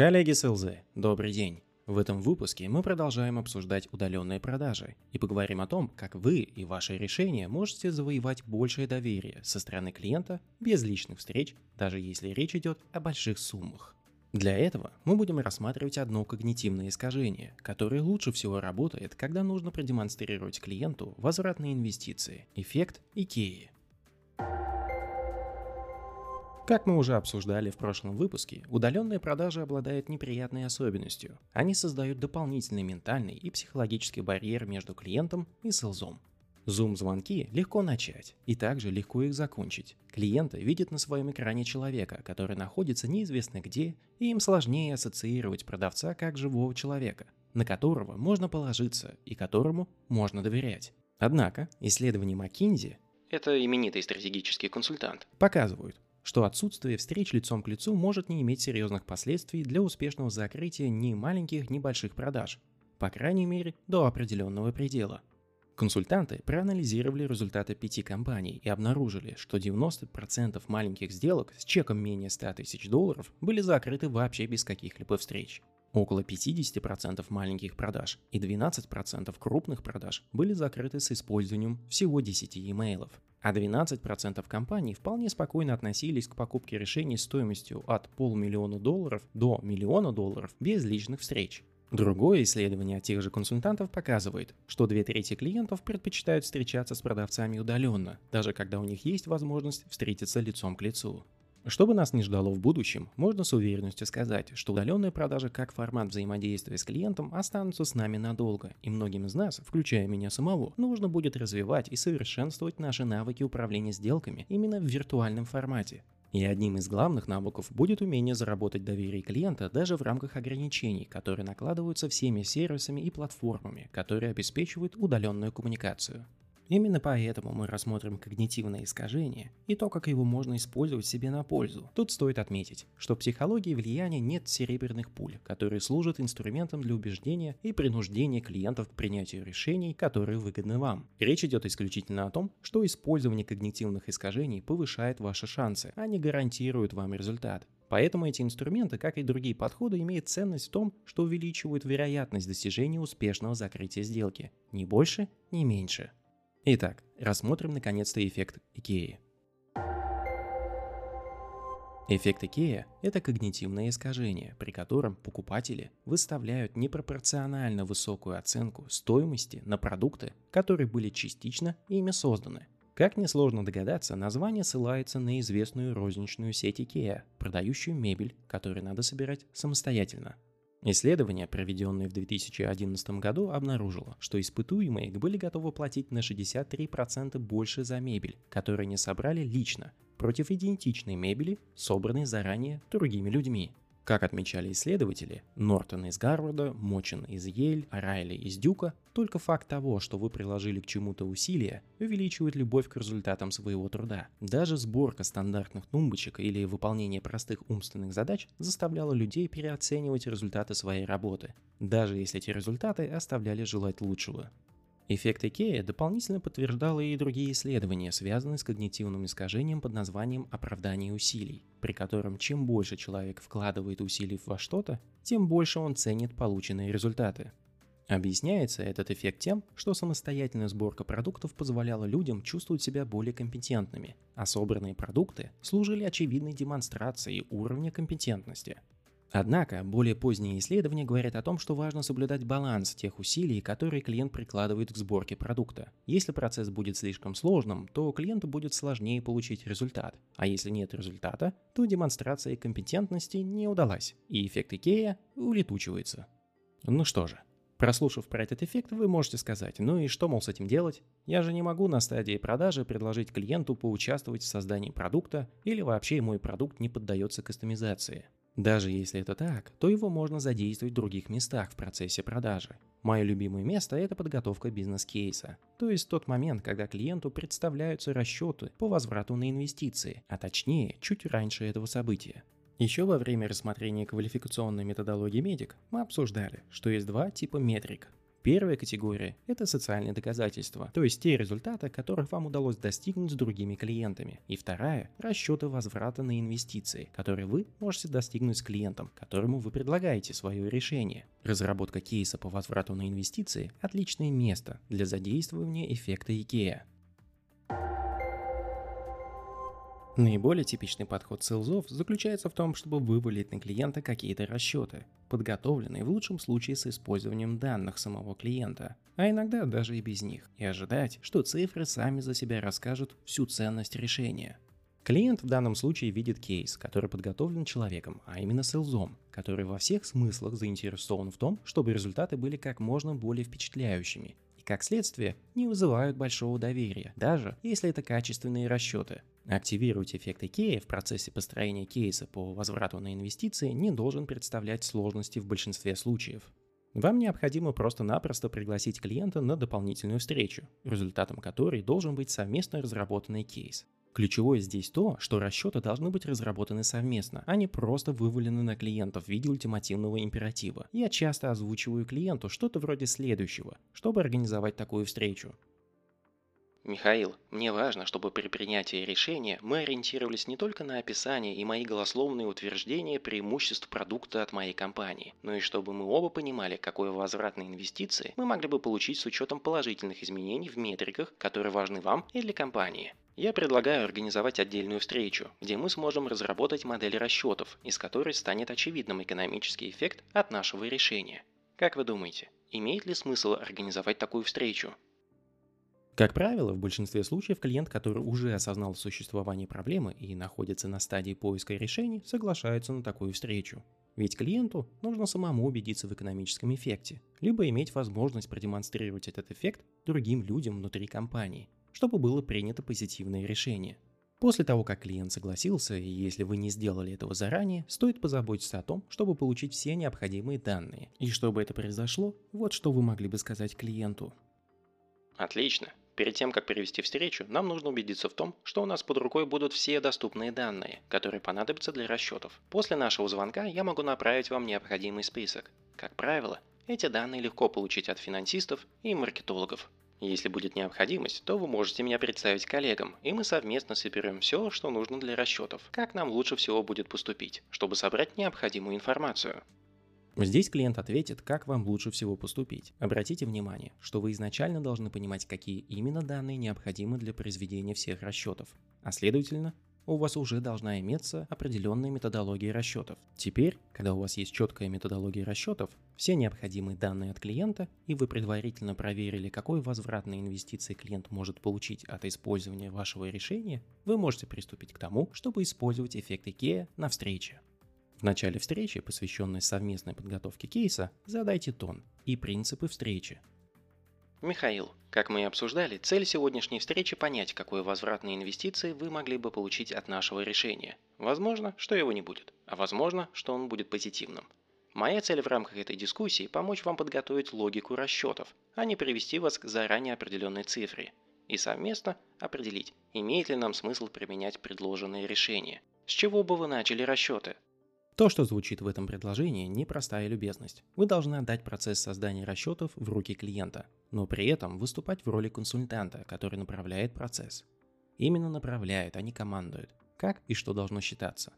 Коллеги с ЛЗ, добрый день. В этом выпуске мы продолжаем обсуждать удаленные продажи и поговорим о том, как вы и ваши решения можете завоевать большее доверие со стороны клиента без личных встреч, даже если речь идет о больших суммах. Для этого мы будем рассматривать одно когнитивное искажение, которое лучше всего работает, когда нужно продемонстрировать клиенту возвратные инвестиции – эффект Икеи. Как мы уже обсуждали в прошлом выпуске, удаленные продажи обладают неприятной особенностью. Они создают дополнительный ментальный и психологический барьер между клиентом и селзом. Зум-звонки легко начать и также легко их закончить. Клиенты видят на своем экране человека, который находится неизвестно где, и им сложнее ассоциировать продавца как живого человека, на которого можно положиться и которому можно доверять. Однако исследования McKinsey это именитый стратегический консультант, показывают, что отсутствие встреч лицом к лицу может не иметь серьезных последствий для успешного закрытия ни маленьких, ни больших продаж, по крайней мере, до определенного предела. Консультанты проанализировали результаты пяти компаний и обнаружили, что 90% маленьких сделок с чеком менее 100 тысяч долларов были закрыты вообще без каких-либо встреч. Около 50% маленьких продаж и 12% крупных продаж были закрыты с использованием всего 10 имейлов. А 12% компаний вполне спокойно относились к покупке решений стоимостью от полмиллиона долларов до миллиона долларов без личных встреч. Другое исследование от тех же консультантов показывает, что две трети клиентов предпочитают встречаться с продавцами удаленно, даже когда у них есть возможность встретиться лицом к лицу. Что бы нас ни ждало в будущем, можно с уверенностью сказать, что удаленные продажи как формат взаимодействия с клиентом останутся с нами надолго, и многим из нас, включая меня самого, нужно будет развивать и совершенствовать наши навыки управления сделками именно в виртуальном формате. И одним из главных навыков будет умение заработать доверие клиента даже в рамках ограничений, которые накладываются всеми сервисами и платформами, которые обеспечивают удаленную коммуникацию. Именно поэтому мы рассмотрим когнитивное искажение и то, как его можно использовать себе на пользу. Тут стоит отметить, что в психологии влияния нет серебряных пуль, которые служат инструментом для убеждения и принуждения клиентов к принятию решений, которые выгодны вам. Речь идет исключительно о том, что использование когнитивных искажений повышает ваши шансы, а не гарантирует вам результат. Поэтому эти инструменты, как и другие подходы, имеют ценность в том, что увеличивают вероятность достижения успешного закрытия сделки. Ни больше, ни меньше. Итак, рассмотрим наконец-то эффект Икеи. Эффект Икея – это когнитивное искажение, при котором покупатели выставляют непропорционально высокую оценку стоимости на продукты, которые были частично ими созданы. Как несложно догадаться, название ссылается на известную розничную сеть Икея, продающую мебель, которую надо собирать самостоятельно. Исследование, проведенное в 2011 году, обнаружило, что испытуемые были готовы платить на 63% больше за мебель, которую они собрали лично, против идентичной мебели, собранной заранее другими людьми. Как отмечали исследователи, Нортон из Гарварда, Мочин из Йель, Райли из Дюка, только факт того, что вы приложили к чему-то усилия, увеличивает любовь к результатам своего труда. Даже сборка стандартных тумбочек или выполнение простых умственных задач заставляло людей переоценивать результаты своей работы, даже если эти результаты оставляли желать лучшего. Эффект Икея дополнительно подтверждало и другие исследования, связанные с когнитивным искажением под названием оправдание усилий, при котором чем больше человек вкладывает усилий во что-то, тем больше он ценит полученные результаты. Объясняется этот эффект тем, что самостоятельная сборка продуктов позволяла людям чувствовать себя более компетентными, а собранные продукты служили очевидной демонстрацией уровня компетентности – Однако, более поздние исследования говорят о том, что важно соблюдать баланс тех усилий, которые клиент прикладывает к сборке продукта. Если процесс будет слишком сложным, то клиенту будет сложнее получить результат, а если нет результата, то демонстрация компетентности не удалась, и эффект Икея улетучивается. Ну что же, Прослушав про этот эффект, вы можете сказать, ну и что, мол, с этим делать? Я же не могу на стадии продажи предложить клиенту поучаствовать в создании продукта или вообще мой продукт не поддается кастомизации. Даже если это так, то его можно задействовать в других местах в процессе продажи. Мое любимое место – это подготовка бизнес-кейса, то есть тот момент, когда клиенту представляются расчеты по возврату на инвестиции, а точнее, чуть раньше этого события. Еще во время рассмотрения квалификационной методологии медик мы обсуждали, что есть два типа метрик. Первая категория – это социальные доказательства, то есть те результаты, которых вам удалось достигнуть с другими клиентами. И вторая – расчеты возврата на инвестиции, которые вы можете достигнуть с клиентом, которому вы предлагаете свое решение. Разработка кейса по возврату на инвестиции – отличное место для задействования эффекта IKEA. Наиболее типичный подход селзов заключается в том, чтобы вывалить на клиента какие-то расчеты, подготовленные в лучшем случае с использованием данных самого клиента, а иногда даже и без них, и ожидать, что цифры сами за себя расскажут всю ценность решения. Клиент в данном случае видит кейс, который подготовлен человеком, а именно селзом, который во всех смыслах заинтересован в том, чтобы результаты были как можно более впечатляющими и, как следствие, не вызывают большого доверия, даже если это качественные расчеты. Активировать эффект IKEA в процессе построения кейса по возврату на инвестиции не должен представлять сложности в большинстве случаев. Вам необходимо просто-напросто пригласить клиента на дополнительную встречу, результатом которой должен быть совместно разработанный кейс. Ключевое здесь то, что расчеты должны быть разработаны совместно, а не просто вывалены на клиента в виде ультимативного императива. Я часто озвучиваю клиенту что-то вроде следующего, чтобы организовать такую встречу. Михаил, мне важно, чтобы при принятии решения мы ориентировались не только на описание и мои голословные утверждения преимуществ продукта от моей компании, но и чтобы мы оба понимали, какой возврат на инвестиции мы могли бы получить с учетом положительных изменений в метриках, которые важны вам и для компании. Я предлагаю организовать отдельную встречу, где мы сможем разработать модель расчетов, из которой станет очевидным экономический эффект от нашего решения. Как вы думаете, имеет ли смысл организовать такую встречу? Как правило, в большинстве случаев клиент, который уже осознал существование проблемы и находится на стадии поиска решений, соглашается на такую встречу. Ведь клиенту нужно самому убедиться в экономическом эффекте, либо иметь возможность продемонстрировать этот эффект другим людям внутри компании, чтобы было принято позитивное решение. После того, как клиент согласился, и если вы не сделали этого заранее, стоит позаботиться о том, чтобы получить все необходимые данные. И чтобы это произошло, вот что вы могли бы сказать клиенту. Отлично. Перед тем, как перевести встречу, нам нужно убедиться в том, что у нас под рукой будут все доступные данные, которые понадобятся для расчетов. После нашего звонка я могу направить вам необходимый список. Как правило, эти данные легко получить от финансистов и маркетологов. Если будет необходимость, то вы можете меня представить коллегам, и мы совместно соберем все, что нужно для расчетов, как нам лучше всего будет поступить, чтобы собрать необходимую информацию. Здесь клиент ответит, как вам лучше всего поступить. Обратите внимание, что вы изначально должны понимать, какие именно данные необходимы для произведения всех расчетов. А следовательно, у вас уже должна иметься определенная методология расчетов. Теперь, когда у вас есть четкая методология расчетов, все необходимые данные от клиента, и вы предварительно проверили, какой возврат на инвестиции клиент может получить от использования вашего решения, вы можете приступить к тому, чтобы использовать эффект IKEA на встрече. В начале встречи, посвященной совместной подготовке кейса, задайте тон и принципы встречи. Михаил, как мы и обсуждали, цель сегодняшней встречи понять, какой возврат инвестиции вы могли бы получить от нашего решения. Возможно, что его не будет, а возможно, что он будет позитивным. Моя цель в рамках этой дискуссии – помочь вам подготовить логику расчетов, а не привести вас к заранее определенной цифре. И совместно определить, имеет ли нам смысл применять предложенные решения. С чего бы вы начали расчеты? То, что звучит в этом предложении, непростая любезность. Вы должны отдать процесс создания расчетов в руки клиента, но при этом выступать в роли консультанта, который направляет процесс. Именно направляет, а не командует. Как и что должно считаться.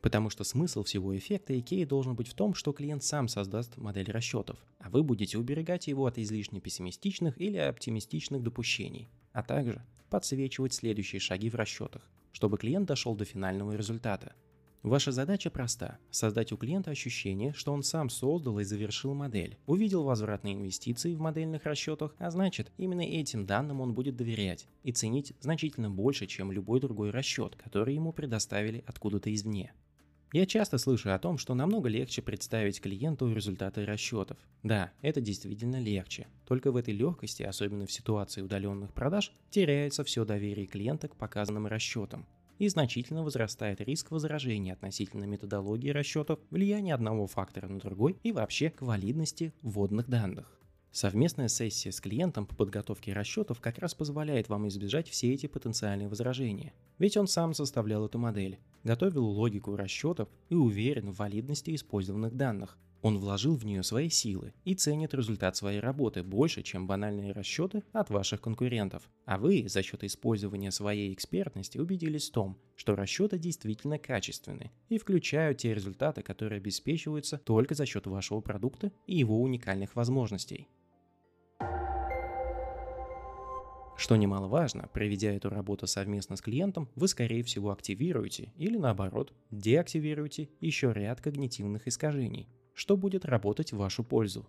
Потому что смысл всего эффекта IKEA должен быть в том, что клиент сам создаст модель расчетов, а вы будете уберегать его от излишне пессимистичных или оптимистичных допущений, а также подсвечивать следующие шаги в расчетах, чтобы клиент дошел до финального результата – Ваша задача проста – создать у клиента ощущение, что он сам создал и завершил модель, увидел возвратные инвестиции в модельных расчетах, а значит, именно этим данным он будет доверять и ценить значительно больше, чем любой другой расчет, который ему предоставили откуда-то извне. Я часто слышу о том, что намного легче представить клиенту результаты расчетов. Да, это действительно легче. Только в этой легкости, особенно в ситуации удаленных продаж, теряется все доверие клиента к показанным расчетам и значительно возрастает риск возражений относительно методологии расчетов, влияния одного фактора на другой и вообще к валидности вводных данных. Совместная сессия с клиентом по подготовке расчетов как раз позволяет вам избежать все эти потенциальные возражения. Ведь он сам составлял эту модель, готовил логику расчетов и уверен в валидности использованных данных. Он вложил в нее свои силы и ценит результат своей работы больше, чем банальные расчеты от ваших конкурентов. А вы за счет использования своей экспертности убедились в том, что расчеты действительно качественны и включают те результаты, которые обеспечиваются только за счет вашего продукта и его уникальных возможностей. Что немаловажно, проведя эту работу совместно с клиентом, вы скорее всего активируете или наоборот деактивируете еще ряд когнитивных искажений, что будет работать в вашу пользу.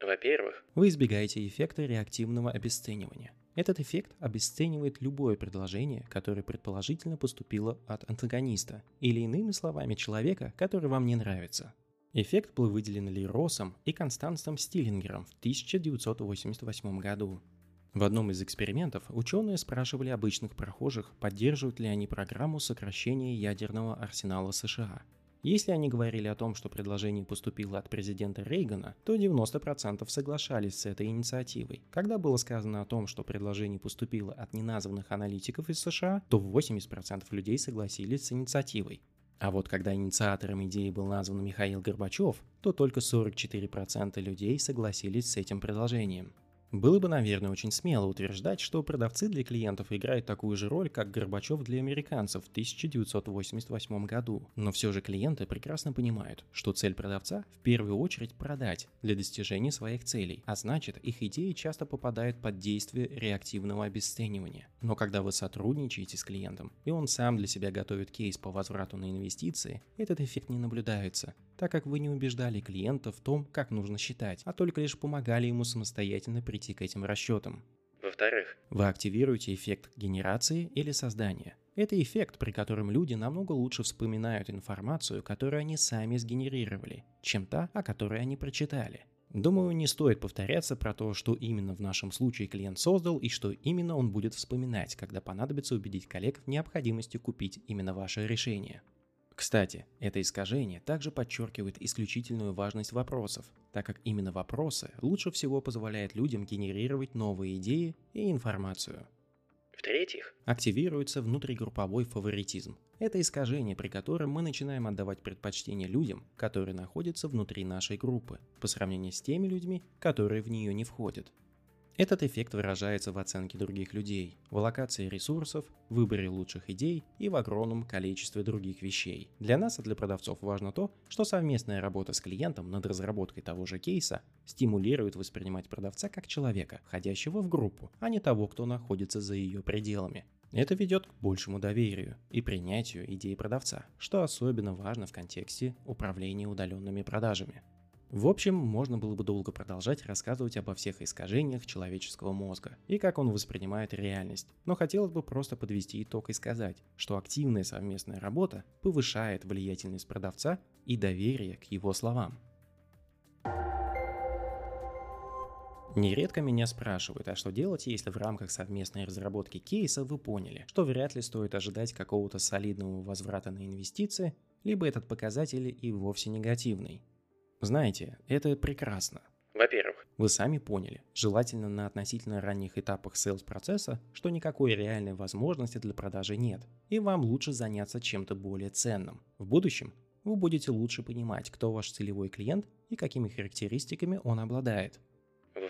Во-первых, Вы избегаете эффекта реактивного обесценивания. Этот эффект обесценивает любое предложение, которое предположительно поступило от антагониста, или иными словами человека, который вам не нравится. Эффект был выделен Ли Россом и Константом Стиллингером в 1988 году. В одном из экспериментов ученые спрашивали обычных прохожих, поддерживают ли они программу сокращения ядерного арсенала США. Если они говорили о том, что предложение поступило от президента Рейгана, то 90% соглашались с этой инициативой. Когда было сказано о том, что предложение поступило от неназванных аналитиков из США, то 80% людей согласились с инициативой. А вот когда инициатором идеи был назван Михаил Горбачев, то только 44% людей согласились с этим предложением. Было бы, наверное, очень смело утверждать, что продавцы для клиентов играют такую же роль, как Горбачев для американцев в 1988 году. Но все же клиенты прекрасно понимают, что цель продавца в первую очередь продать для достижения своих целей, а значит их идеи часто попадают под действие реактивного обесценивания. Но когда вы сотрудничаете с клиентом, и он сам для себя готовит кейс по возврату на инвестиции, этот эффект не наблюдается, так как вы не убеждали клиента в том, как нужно считать, а только лишь помогали ему самостоятельно прийти к этим расчетам. во-вторых, Вы активируете эффект генерации или создания. Это эффект, при котором люди намного лучше вспоминают информацию, которую они сами сгенерировали, чем та, о которой они прочитали. Думаю, не стоит повторяться про то, что именно в нашем случае клиент создал и что именно он будет вспоминать, когда понадобится убедить коллег в необходимости купить именно ваше решение. Кстати, это искажение также подчеркивает исключительную важность вопросов, так как именно вопросы лучше всего позволяют людям генерировать новые идеи и информацию. в-третьих, Активируется внутригрупповой фаворитизм. Это искажение, при котором мы начинаем отдавать предпочтение людям, которые находятся внутри нашей группы, по сравнению с теми людьми, которые в нее не входят. Этот эффект выражается в оценке других людей, в аллокации ресурсов, выборе лучших идей и в огромном количестве других вещей. Для нас и для продавцов важно то, что совместная работа с клиентом над разработкой того же кейса стимулирует воспринимать продавца как человека, входящего в группу, а не того, кто находится за ее пределами. Это ведет к большему доверию и принятию идей продавца, что особенно важно в контексте управления удаленными продажами. В общем, можно было бы долго продолжать рассказывать обо всех искажениях человеческого мозга и как он воспринимает реальность, но хотелось бы просто подвести итог и сказать, что активная совместная работа повышает влиятельность продавца и доверие к его словам. Нередко меня спрашивают, а что делать, если в рамках совместной разработки кейса вы поняли, что вряд ли стоит ожидать какого-то солидного возврата на инвестиции, либо этот показатель и вовсе негативный. Знаете, это прекрасно. во-первых, Вы сами поняли, желательно на относительно ранних этапах sales процесса, что никакой реальной возможности для продажи нет, и вам лучше заняться чем-то более ценным. В будущем вы будете лучше понимать, кто ваш целевой клиент и какими характеристиками он обладает.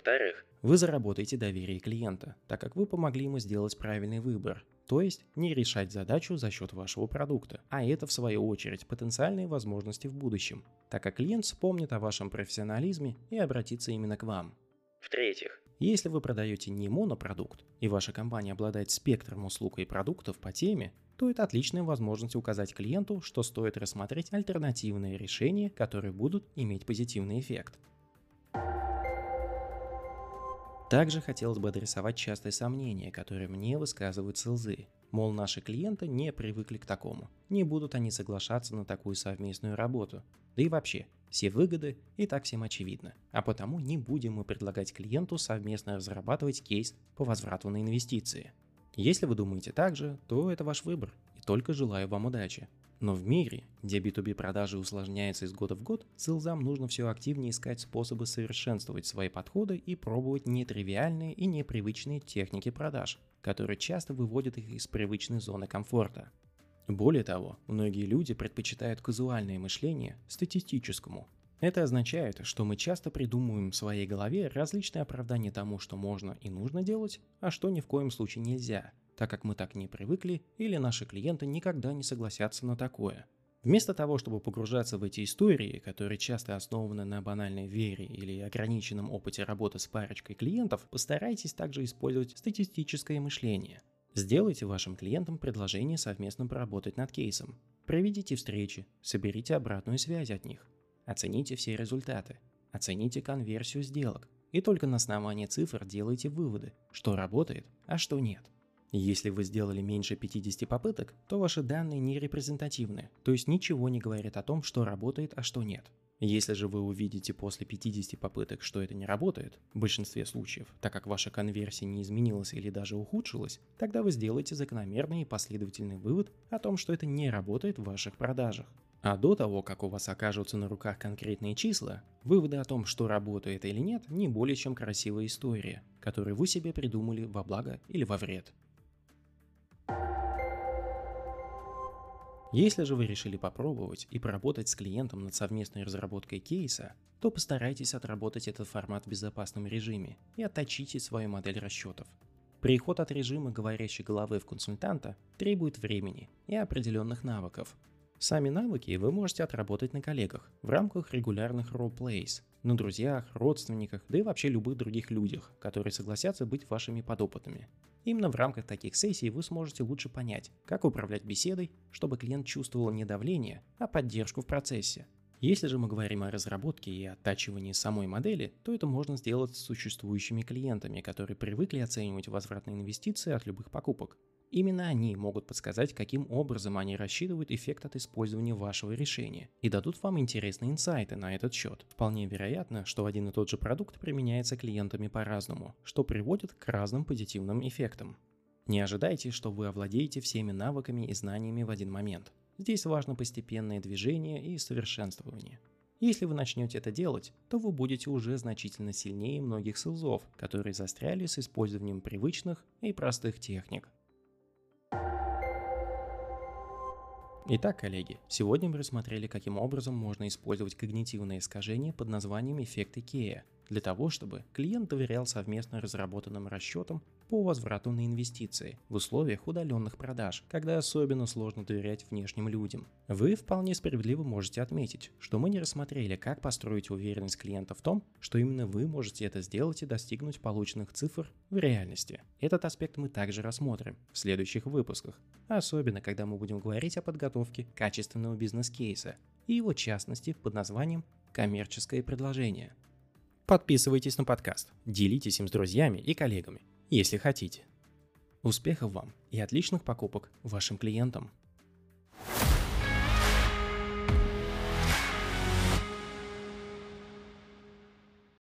Во-вторых, Вы заработаете доверие клиента, так как вы помогли ему сделать правильный выбор, то есть не решать задачу за счет вашего продукта, а это в свою очередь потенциальные возможности в будущем, так как клиент вспомнит о вашем профессионализме и обратится именно к вам. в-третьих, Если вы продаете не монопродукт, и ваша компания обладает спектром услуг и продуктов по теме, то это отличная возможность указать клиенту, что стоит рассмотреть альтернативные решения, которые будут иметь позитивный эффект. Также хотелось бы адресовать частые сомнения, которые мне высказывают селзы. Мол, наши клиенты не привыкли к такому. Не будут они соглашаться на такую совместную работу. Да и вообще, все выгоды и так всем очевидно. А потому не будем мы предлагать клиенту совместно разрабатывать кейс по возврату на инвестиции. Если вы думаете так же, то это ваш выбор, и только желаю вам удачи. Но в мире, где B2B продажи усложняются из года в год, селзам нужно все активнее искать способы совершенствовать свои подходы и пробовать нетривиальные и непривычные техники продаж, которые часто выводят их из привычной зоны комфорта. Более того, многие люди предпочитают казуальное мышление статистическому. Это означает, что мы часто придумываем в своей голове различные оправдания тому, что можно и нужно делать, а что ни в коем случае нельзя, так как мы так не привыкли или наши клиенты никогда не согласятся на такое. Вместо того, чтобы погружаться в эти истории, которые часто основаны на банальной вере или ограниченном опыте работы с парочкой клиентов, постарайтесь также использовать статистическое мышление. Сделайте вашим клиентам предложение совместно поработать над кейсом. Проведите встречи, соберите обратную связь от них. Оцените все результаты. Оцените конверсию сделок. И только на основании цифр делайте выводы, что работает, а что нет. Если вы сделали меньше 50 попыток, то ваши данные не репрезентативны, то есть ничего не говорит о том, что работает, а что нет. Если же вы увидите после 50 попыток, что это не работает, в большинстве случаев, так как ваша конверсия не изменилась или даже ухудшилась, тогда вы сделаете закономерный и последовательный вывод о том, что это не работает в ваших продажах. А до того, как у вас окажутся на руках конкретные числа, выводы о том, что работает или нет, не более чем красивая история, которую вы себе придумали во благо или во вред. Если же вы решили попробовать и поработать с клиентом над совместной разработкой кейса, то постарайтесь отработать этот формат в безопасном режиме и отточите свою модель расчетов. Переход от режима говорящей головы в консультанта требует времени и определенных навыков. Сами навыки вы можете отработать на коллегах в рамках регулярных ролл-плейс, на друзьях, родственниках, да и вообще любых других людях, которые согласятся быть вашими подопытными. Именно в рамках таких сессий вы сможете лучше понять, как управлять беседой, чтобы клиент чувствовал не давление, а поддержку в процессе. Если же мы говорим о разработке и оттачивании самой модели, то это можно сделать с существующими клиентами, которые привыкли оценивать возвратные инвестиции от любых покупок. Именно они могут подсказать, каким образом они рассчитывают эффект от использования вашего решения и дадут вам интересные инсайты на этот счет. Вполне вероятно, что один и тот же продукт применяется клиентами по-разному, что приводит к разным позитивным эффектам. Не ожидайте, что вы овладеете всеми навыками и знаниями в один момент. Здесь важно постепенное движение и совершенствование. Если вы начнете это делать, то вы будете уже значительно сильнее многих селзов, которые застряли с использованием привычных и простых техник. Итак, коллеги, сегодня мы рассмотрели, каким образом можно использовать когнитивное искажение под названием эффект Икея для того, чтобы клиент доверял совместно разработанным расчетам по возврату на инвестиции в условиях удаленных продаж, когда особенно сложно доверять внешним людям. Вы вполне справедливо можете отметить, что мы не рассмотрели, как построить уверенность клиента в том, что именно вы можете это сделать и достигнуть полученных цифр в реальности. Этот аспект мы также рассмотрим в следующих выпусках, особенно когда мы будем говорить о подготовке качественного бизнес-кейса и его частности под названием «коммерческое предложение». Подписывайтесь на подкаст, делитесь им с друзьями и коллегами, если хотите. Успехов вам и отличных покупок вашим клиентам!